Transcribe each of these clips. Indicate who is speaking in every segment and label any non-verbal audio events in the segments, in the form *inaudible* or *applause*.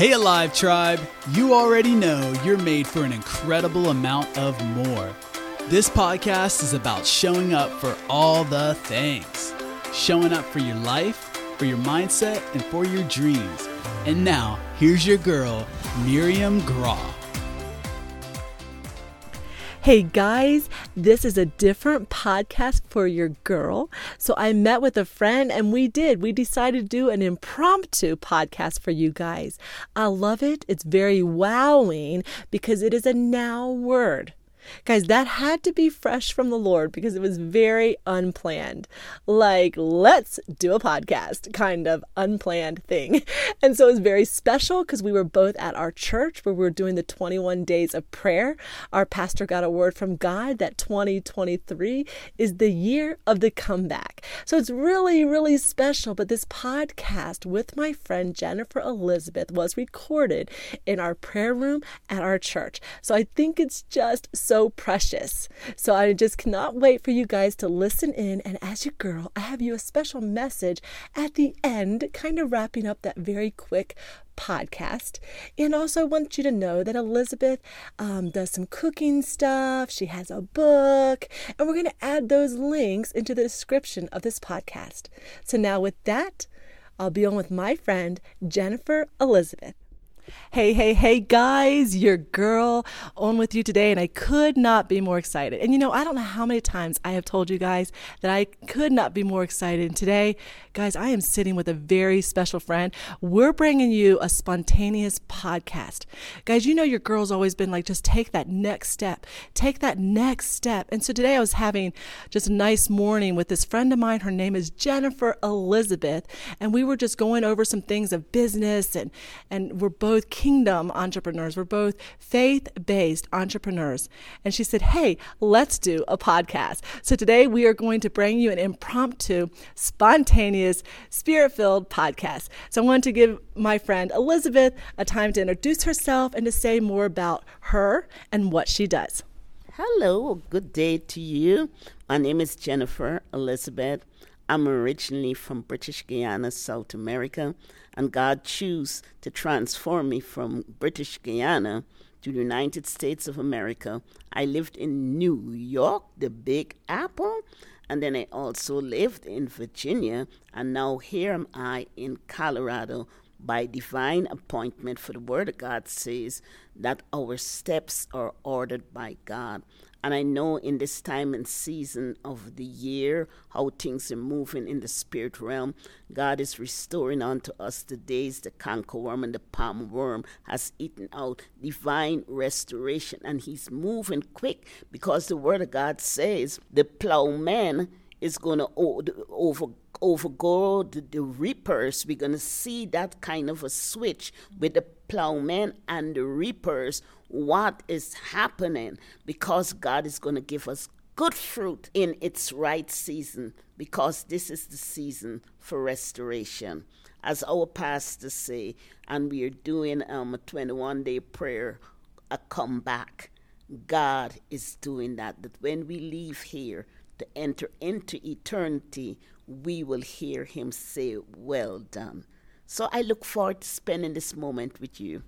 Speaker 1: Hey, Alive Tribe! You already know you're made for an incredible amount of more. This podcast is about showing up for all the things showing up for your life, for your mindset, and for your dreams. And now, here's your girl, Miriam Graw.
Speaker 2: Hey guys, this is a different podcast for your girl. So I met with a friend and we did. We decided to do an impromptu podcast for you guys. I love it. It's very wowing because it is a now word. Guys, that had to be fresh from the Lord because it was very unplanned. Like, let's do a podcast kind of unplanned thing. *laughs* And so it was very special because we were both at our church where we were doing the 21 days of prayer. Our pastor got a word from God that 2023 is the year of the comeback. So it's really, really special. But this podcast with my friend Jennifer Elizabeth was recorded in our prayer room at our church. So I think it's just so precious. So I just cannot wait for you guys to listen in. And as your girl, I have you a special message at the end, kind of wrapping up that very quick podcast. And also, I want you to know that Elizabeth um, does some cooking stuff. She has a book, and we're going to add those links into the description of this podcast. So, now with that, I'll be on with my friend, Jennifer Elizabeth. Hey, hey, hey, guys, your girl on with you today, and I could not be more excited. And you know, I don't know how many times I have told you guys that I could not be more excited. And today, guys, I am sitting with a very special friend. We're bringing you a spontaneous podcast. Guys, you know, your girl's always been like, just take that next step, take that next step. And so today I was having just a nice morning with this friend of mine. Her name is Jennifer Elizabeth, and we were just going over some things of business, and, and we're both both kingdom entrepreneurs. We're both faith based entrepreneurs. And she said, Hey, let's do a podcast. So today we are going to bring you an impromptu, spontaneous, spirit filled podcast. So I want to give my friend Elizabeth a time to introduce herself and to say more about her and what she does.
Speaker 3: Hello, good day to you. My name is Jennifer Elizabeth. I'm originally from British Guiana, South America and God chose to transform me from British Guiana to the United States of America. I lived in New York, the Big Apple, and then I also lived in Virginia, and now here am I in Colorado by divine appointment, for the Word of God says that our steps are ordered by God. And I know in this time and season of the year how things are moving in the spirit realm. God is restoring unto us the days the cankerworm and the palm worm has eaten out. Divine restoration. And He's moving quick because the Word of God says the plowman is going to over overgo the, the reapers. We're going to see that kind of a switch with the plowmen and the reapers. What is happening? Because God is going to give us good fruit in its right season, because this is the season for restoration. As our pastors say, and we are doing um, a 21 day prayer, a comeback. God is doing that. That when we leave here, to enter into eternity, we will hear him say, Well done. So I look forward to spending this moment with you.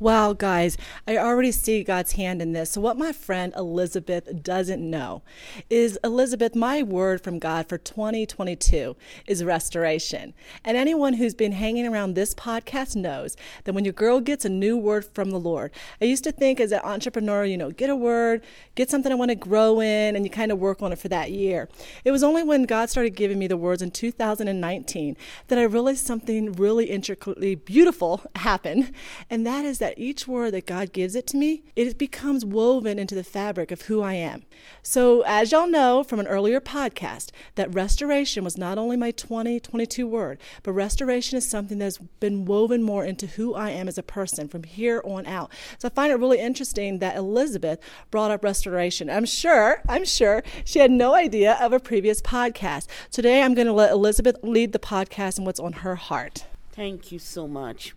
Speaker 2: Wow, guys, I already see God's hand in this. So, what my friend Elizabeth doesn't know is Elizabeth, my word from God for 2022 is restoration. And anyone who's been hanging around this podcast knows that when your girl gets a new word from the Lord, I used to think as an entrepreneur, you know, get a word, get something I want to grow in, and you kind of work on it for that year. It was only when God started giving me the words in 2019 that I realized something really intricately beautiful happened. And that is that each word that God gives it to me, it becomes woven into the fabric of who I am. So, as y'all know from an earlier podcast, that restoration was not only my 2022 word, but restoration is something that's been woven more into who I am as a person from here on out. So, I find it really interesting that Elizabeth brought up restoration. I'm sure, I'm sure she had no idea of a previous podcast. Today, I'm going to let Elizabeth lead the podcast and what's on her heart.
Speaker 3: Thank you so much.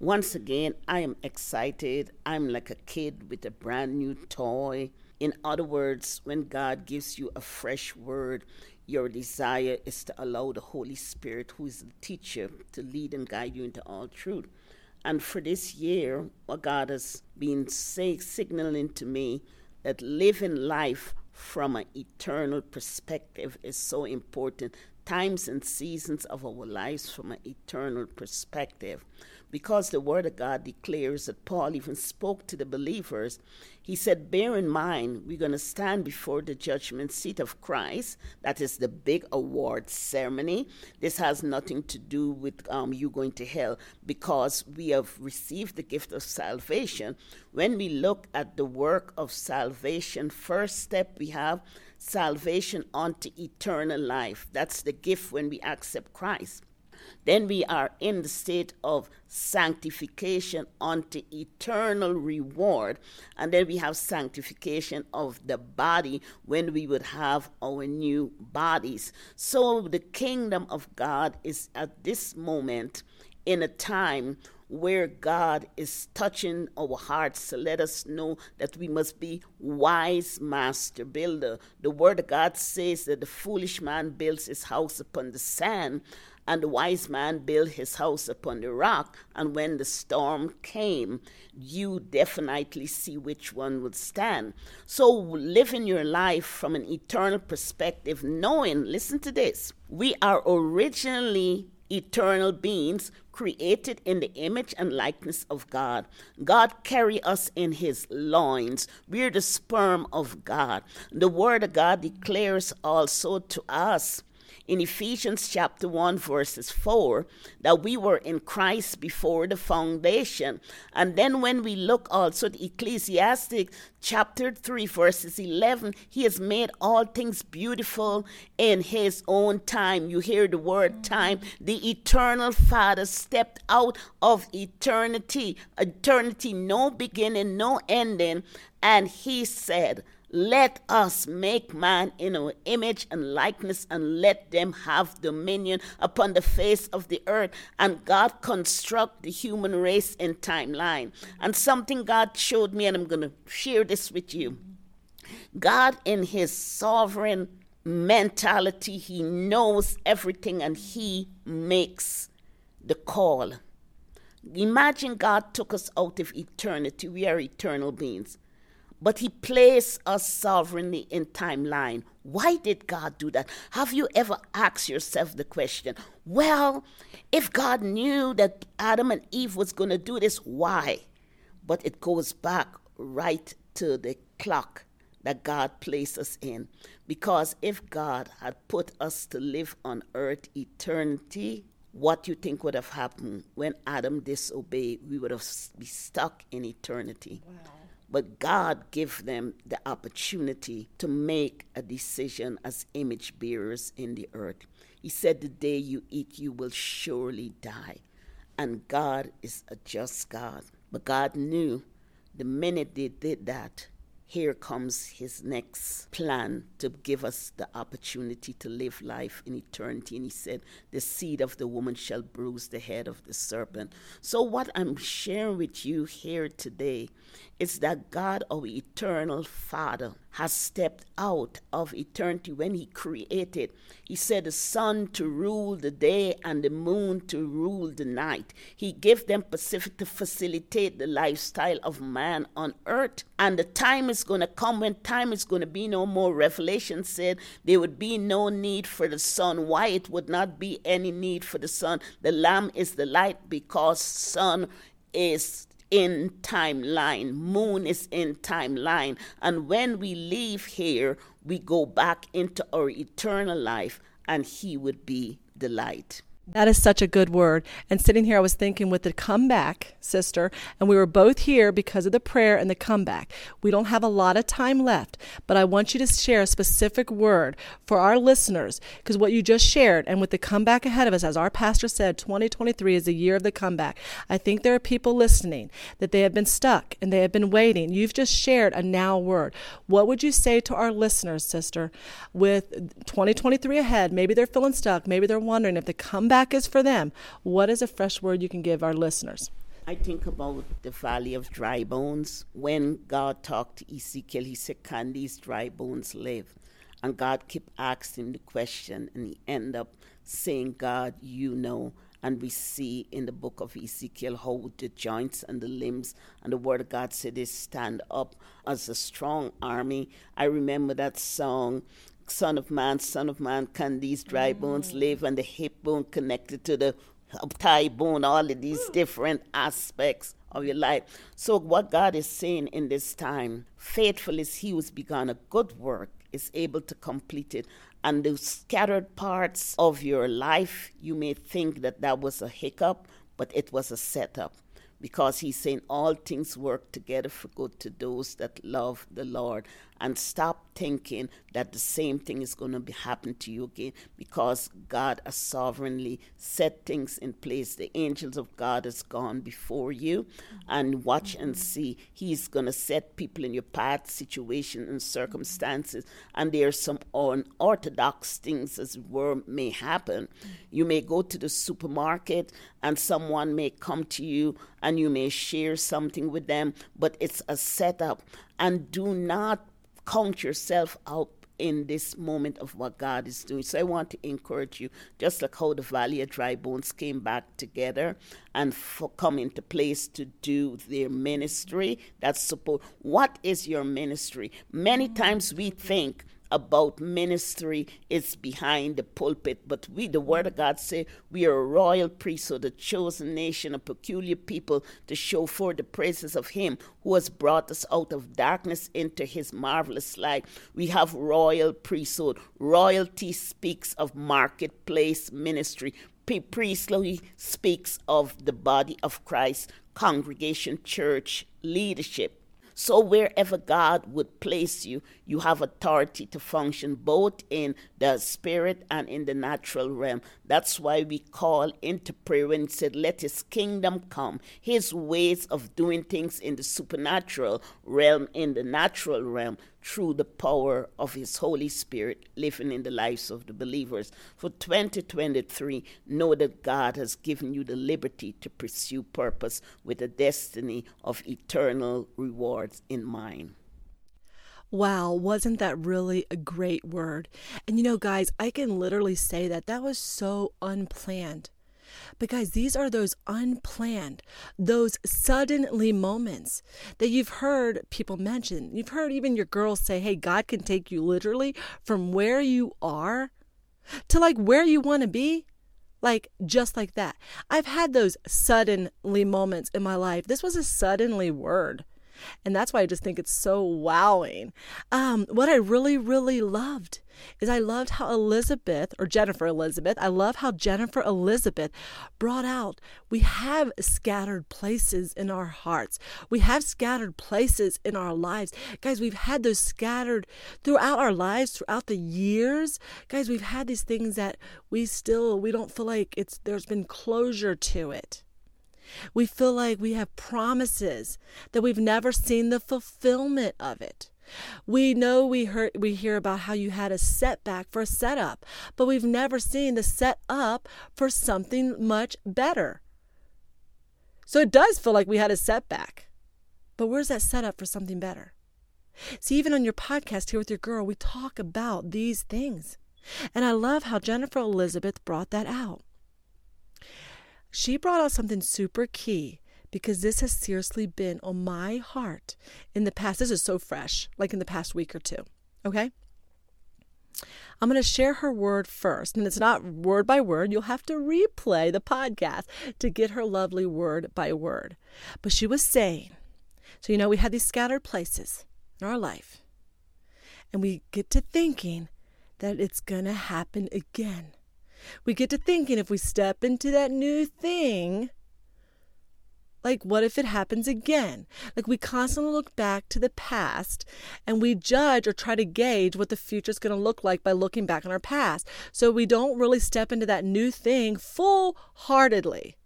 Speaker 3: Once again, I am excited. I'm like a kid with a brand new toy. In other words, when God gives you a fresh word, your desire is to allow the Holy Spirit, who is the teacher, to lead and guide you into all truth. And for this year, what God has been say, signaling to me that living life from an eternal perspective is so important. Times and seasons of our lives from an eternal perspective because the Word of God declares that Paul even spoke to the believers. He said, Bear in mind, we're going to stand before the judgment seat of Christ. That is the big award ceremony. This has nothing to do with um, you going to hell because we have received the gift of salvation. When we look at the work of salvation, first step we have salvation unto eternal life. That's the gift when we accept Christ. Then we are in the state of sanctification unto eternal reward. And then we have sanctification of the body when we would have our new bodies. So the kingdom of God is at this moment in a time where God is touching our hearts to let us know that we must be wise master builder. The word of God says that the foolish man builds his house upon the sand and the wise man built his house upon the rock. And when the storm came, you definitely see which one would stand. So, living your life from an eternal perspective, knowing, listen to this, we are originally eternal beings created in the image and likeness of God. God carry us in his loins. We're the sperm of God. The word of God declares also to us in Ephesians chapter 1, verses 4, that we were in Christ before the foundation. And then when we look also at Ecclesiastic chapter 3, verses 11, he has made all things beautiful in his own time. You hear the word time. The eternal Father stepped out of eternity, eternity, no beginning, no ending, and he said, let us make man in our image and likeness, and let them have dominion upon the face of the earth. And God construct the human race in timeline. And something God showed me, and I'm going to share this with you. God, in His sovereign mentality, He knows everything, and He makes the call. Imagine God took us out of eternity. We are eternal beings but he placed us sovereignly in timeline. Why did God do that? Have you ever asked yourself the question, well, if God knew that Adam and Eve was going to do this, why? But it goes back right to the clock that God placed us in. Because if God had put us to live on earth eternity, what you think would have happened when Adam disobeyed? We would have be stuck in eternity. Wow. But God gave them the opportunity to make a decision as image bearers in the earth. He said, The day you eat, you will surely die. And God is a just God. But God knew the minute they did that, here comes his next plan to give us the opportunity to live life in eternity. And he said, The seed of the woman shall bruise the head of the serpent. So, what I'm sharing with you here today is that God, our eternal Father, has stepped out of eternity when He created. He said the sun to rule the day and the moon to rule the night. He gave them Pacific to facilitate the lifestyle of man on earth. And the time is going to come when time is going to be no more. Revelation said there would be no need for the sun. Why it would not be any need for the sun? The Lamb is the light because sun is in timeline. Moon is in timeline. And when we leave here, we go back into our eternal life, and He would be the light.
Speaker 2: That is such a good word. And sitting here, I was thinking with the comeback, sister, and we were both here because of the prayer and the comeback. We don't have a lot of time left, but I want you to share a specific word for our listeners because what you just shared and with the comeback ahead of us, as our pastor said, 2023 is the year of the comeback. I think there are people listening that they have been stuck and they have been waiting. You've just shared a now word. What would you say to our listeners, sister, with 2023 ahead? Maybe they're feeling stuck. Maybe they're wondering if the comeback is for them. What is a fresh word you can give our listeners?
Speaker 3: I think about the valley of dry bones. When God talked to Ezekiel, he said, Can these dry bones live? And God kept asking the question, and he ended up saying, God, you know. And we see in the book of Ezekiel how the joints and the limbs and the word of God said they stand up as a strong army. I remember that song, Son of Man, Son of Man, can these dry bones mm. live? And the hip bone connected to the thigh bone, all of these different aspects of your life. So, what God is saying in this time, faithful is He who's begun a good work, is able to complete it. And the scattered parts of your life, you may think that that was a hiccup, but it was a setup because he's saying all things work together for good to those that love the Lord. And stop thinking that the same thing is going to be happen to you again because God has sovereignly set things in place. The angels of God has gone before you and watch and mm-hmm. see. He's going to set people in your path, situation and circumstances. And there are some unorthodox things as well may happen. You may go to the supermarket and someone may come to you and you may share something with them, but it's a setup. And do not count yourself out in this moment of what God is doing. So I want to encourage you, just like how the Valley of Dry Bones came back together and for come into place to do their ministry. That's support. What is your ministry? Many times we think about ministry is behind the pulpit. But we, the Word of God, say we are a royal priesthood, a chosen nation, a peculiar people to show forth the praises of Him who has brought us out of darkness into His marvelous light. We have royal priesthood. Royalty speaks of marketplace ministry. Priestly speaks of the body of Christ, congregation, church, leadership. So, wherever God would place you, you have authority to function both in the spirit and in the natural realm. That's why we call into prayer and said, Let his kingdom come. His ways of doing things in the supernatural realm, in the natural realm, through the power of his Holy Spirit living in the lives of the believers. For 2023, know that God has given you the liberty to pursue purpose with a destiny of eternal rewards in mind.
Speaker 2: Wow, wasn't that really a great word? And you know, guys, I can literally say that that was so unplanned. But guys, these are those unplanned, those suddenly moments that you've heard people mention. You've heard even your girls say, hey, God can take you literally from where you are to like where you want to be. Like just like that. I've had those suddenly moments in my life. This was a suddenly word. And that's why I just think it's so wowing. Um, what I really, really loved is I loved how Elizabeth, or Jennifer Elizabeth, I love how Jennifer Elizabeth brought out we have scattered places in our hearts. We have scattered places in our lives. Guys, we've had those scattered throughout our lives, throughout the years. Guys, we've had these things that we still, we don't feel like it's, there's been closure to it. We feel like we have promises that we've never seen the fulfillment of it. We know we heard we hear about how you had a setback for a setup, but we've never seen the setup for something much better. So it does feel like we had a setback. But where's that setup for something better? See, even on your podcast here with your girl, we talk about these things. And I love how Jennifer Elizabeth brought that out. She brought out something super key because this has seriously been on my heart in the past. This is so fresh, like in the past week or two. Okay? I'm going to share her word first, and it's not word by word. You'll have to replay the podcast to get her lovely word by word. But she was saying, so you know, we had these scattered places in our life, and we get to thinking that it's going to happen again. We get to thinking if we step into that new thing, like, what if it happens again? Like, we constantly look back to the past and we judge or try to gauge what the future is going to look like by looking back on our past. So we don't really step into that new thing full heartedly.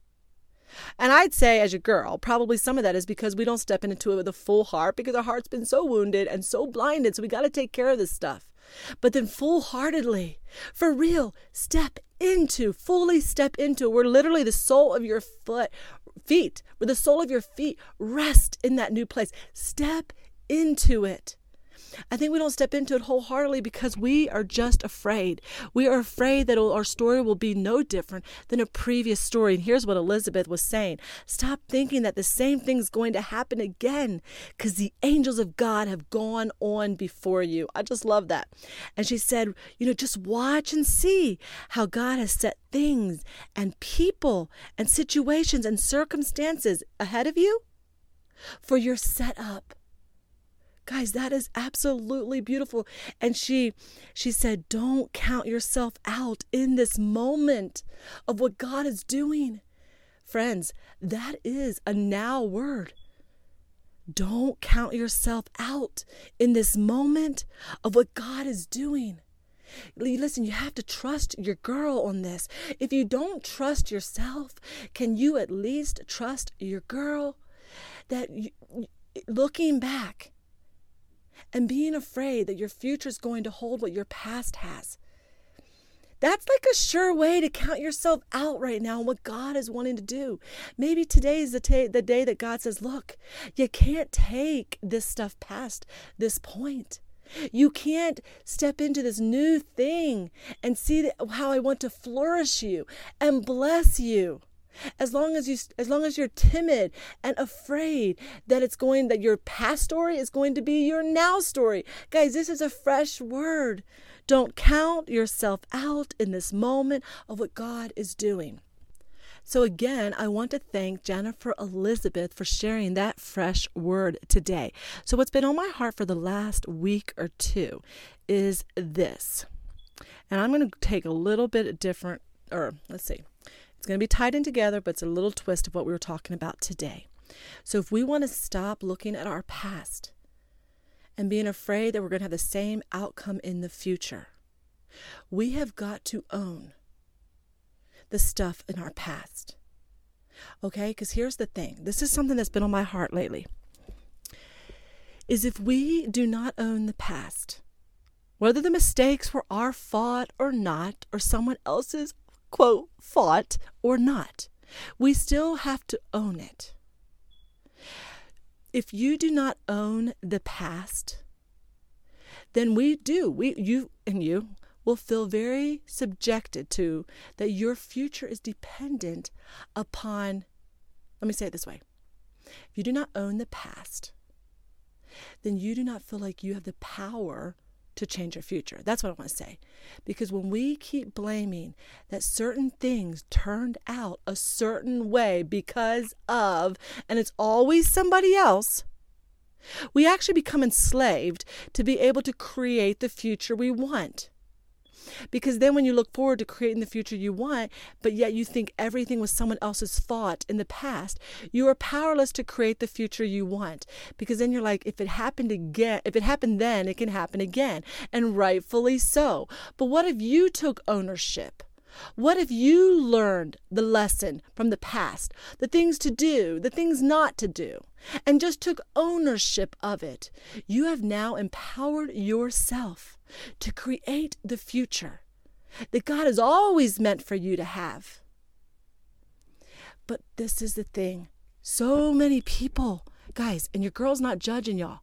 Speaker 2: And I'd say, as a girl, probably some of that is because we don't step into it with a full heart because our heart's been so wounded and so blinded. So we got to take care of this stuff but then full heartedly, for real, step into, fully step into, where literally the sole of your foot, feet, where the sole of your feet rest in that new place. Step into it. I think we don't step into it wholeheartedly because we are just afraid. We are afraid that our story will be no different than a previous story. And here's what Elizabeth was saying Stop thinking that the same thing's going to happen again because the angels of God have gone on before you. I just love that. And she said, You know, just watch and see how God has set things and people and situations and circumstances ahead of you for your setup guys that is absolutely beautiful and she she said don't count yourself out in this moment of what god is doing friends that is a now word don't count yourself out in this moment of what god is doing Listen, you have to trust your girl on this. If you don't trust yourself, can you at least trust your girl? That you, looking back, and being afraid that your future is going to hold what your past has. That's like a sure way to count yourself out right now and what God is wanting to do. Maybe today is the, ta- the day that God says, Look, you can't take this stuff past this point. You can't step into this new thing and see how I want to flourish you and bless you as long as you as long as you're timid and afraid that it's going that your past story is going to be your now story guys this is a fresh word don't count yourself out in this moment of what god is doing so, again, I want to thank Jennifer Elizabeth for sharing that fresh word today. So, what's been on my heart for the last week or two is this. And I'm going to take a little bit different, or let's see, it's going to be tied in together, but it's a little twist of what we were talking about today. So if we want to stop looking at our past and being afraid that we're going to have the same outcome in the future, we have got to own the stuff in our past. Okay? Because here's the thing this is something that's been on my heart lately. Is if we do not own the past, whether the mistakes were our fault or not, or someone else's quote, fought or not. We still have to own it. If you do not own the past, then we do. We you and you will feel very subjected to that your future is dependent upon let me say it this way. If you do not own the past, then you do not feel like you have the power to change your future. That's what I want to say. Because when we keep blaming that certain things turned out a certain way because of, and it's always somebody else, we actually become enslaved to be able to create the future we want. Because then when you look forward to creating the future you want, but yet you think everything was someone else's fault in the past, you are powerless to create the future you want. Because then you're like, if it happened again, if it happened then, it can happen again. And rightfully so. But what if you took ownership? What if you learned the lesson from the past, the things to do, the things not to do, and just took ownership of it? You have now empowered yourself to create the future that God has always meant for you to have. But this is the thing so many people, guys, and your girl's not judging y'all.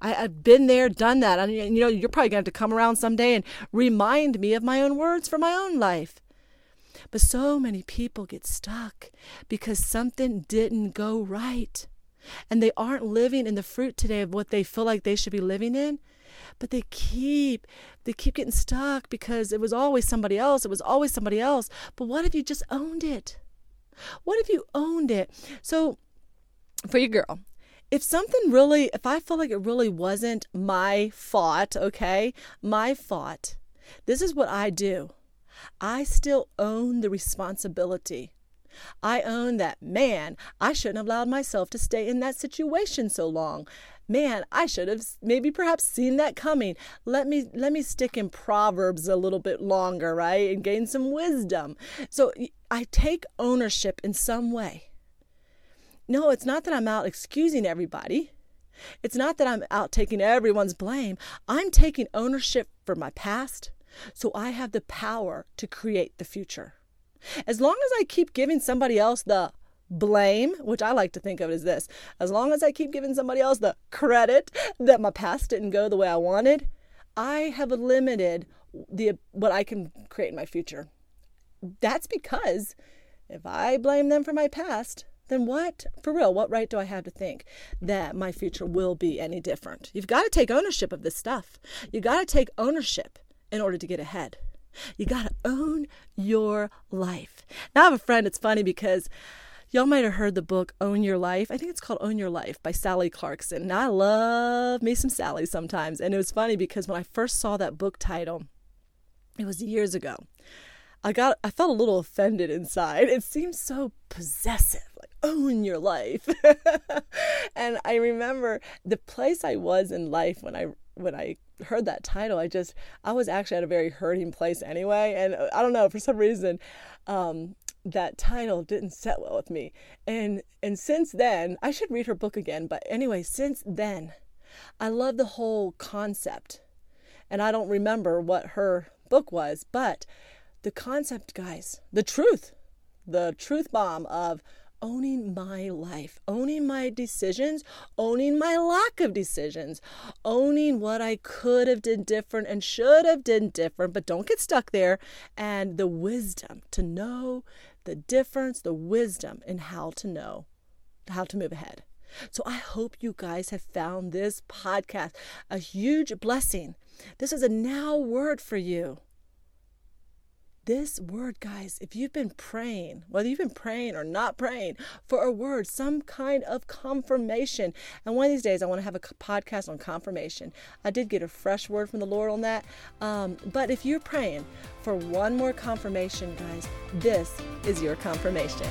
Speaker 2: I, have been there, done that. And, you know, you're probably going to have to come around someday and remind me of my own words for my own life. But so many people get stuck because something didn't go right. And they aren't living in the fruit today of what they feel like they should be living in but they keep they keep getting stuck because it was always somebody else it was always somebody else. But what if you just owned it? What if you owned it? So for your girl if something really if i feel like it really wasn't my fault okay? My fault. This is what i do i still own the responsibility. I own that, man, I shouldn't have allowed myself to stay in that situation so long. Man i should have maybe perhaps seen that coming. Let me let me stick in proverbs a little bit longer right and gain some wisdom. So i take ownership in some way. No it's not that i'm out excusing everybody. It's not that i'm out taking everyone's blame. I'm taking ownership for my past so i have the power to create the future as long as i keep giving somebody else the blame, which I like to think of as this as long as I keep giving somebody else the credit that my past didn't go the way I wanted, I have limited the what I can create in my future. That's because if I blame them for my past, then what, for real, what right do I have to think that my future will be any different? You've got to take ownership of this stuff. You got to take ownership in order to get ahead. You got to own your life. Now, I have a friend, it's funny because y'all might have heard the book Own Your Life. I think it's called Own Your Life by Sally Clarkson. Now, I love me some Sally sometimes. And it was funny because when I first saw that book title, it was years ago. I got I felt a little offended inside. It seems so possessive, like own your life. *laughs* and I remember the place I was in life when I when I heard that title, I just I was actually at a very hurting place anyway, and uh, I don't know for some reason um, that title didn't set well with me. And and since then, I should read her book again. But anyway, since then, I love the whole concept, and I don't remember what her book was, but the concept, guys, the truth, the truth bomb of owning my life, owning my decisions, owning my lack of decisions, owning what I could have done different and should have done different, but don't get stuck there, and the wisdom to know the difference, the wisdom in how to know how to move ahead. So I hope you guys have found this podcast a huge blessing. This is a now word for you this word, guys, if you've been praying, whether you've been praying or not praying for a word, some kind of confirmation, and one of these days I want to have a podcast on confirmation. I did get a fresh word from the Lord on that. Um, but if you're praying for one more confirmation, guys, this is your confirmation.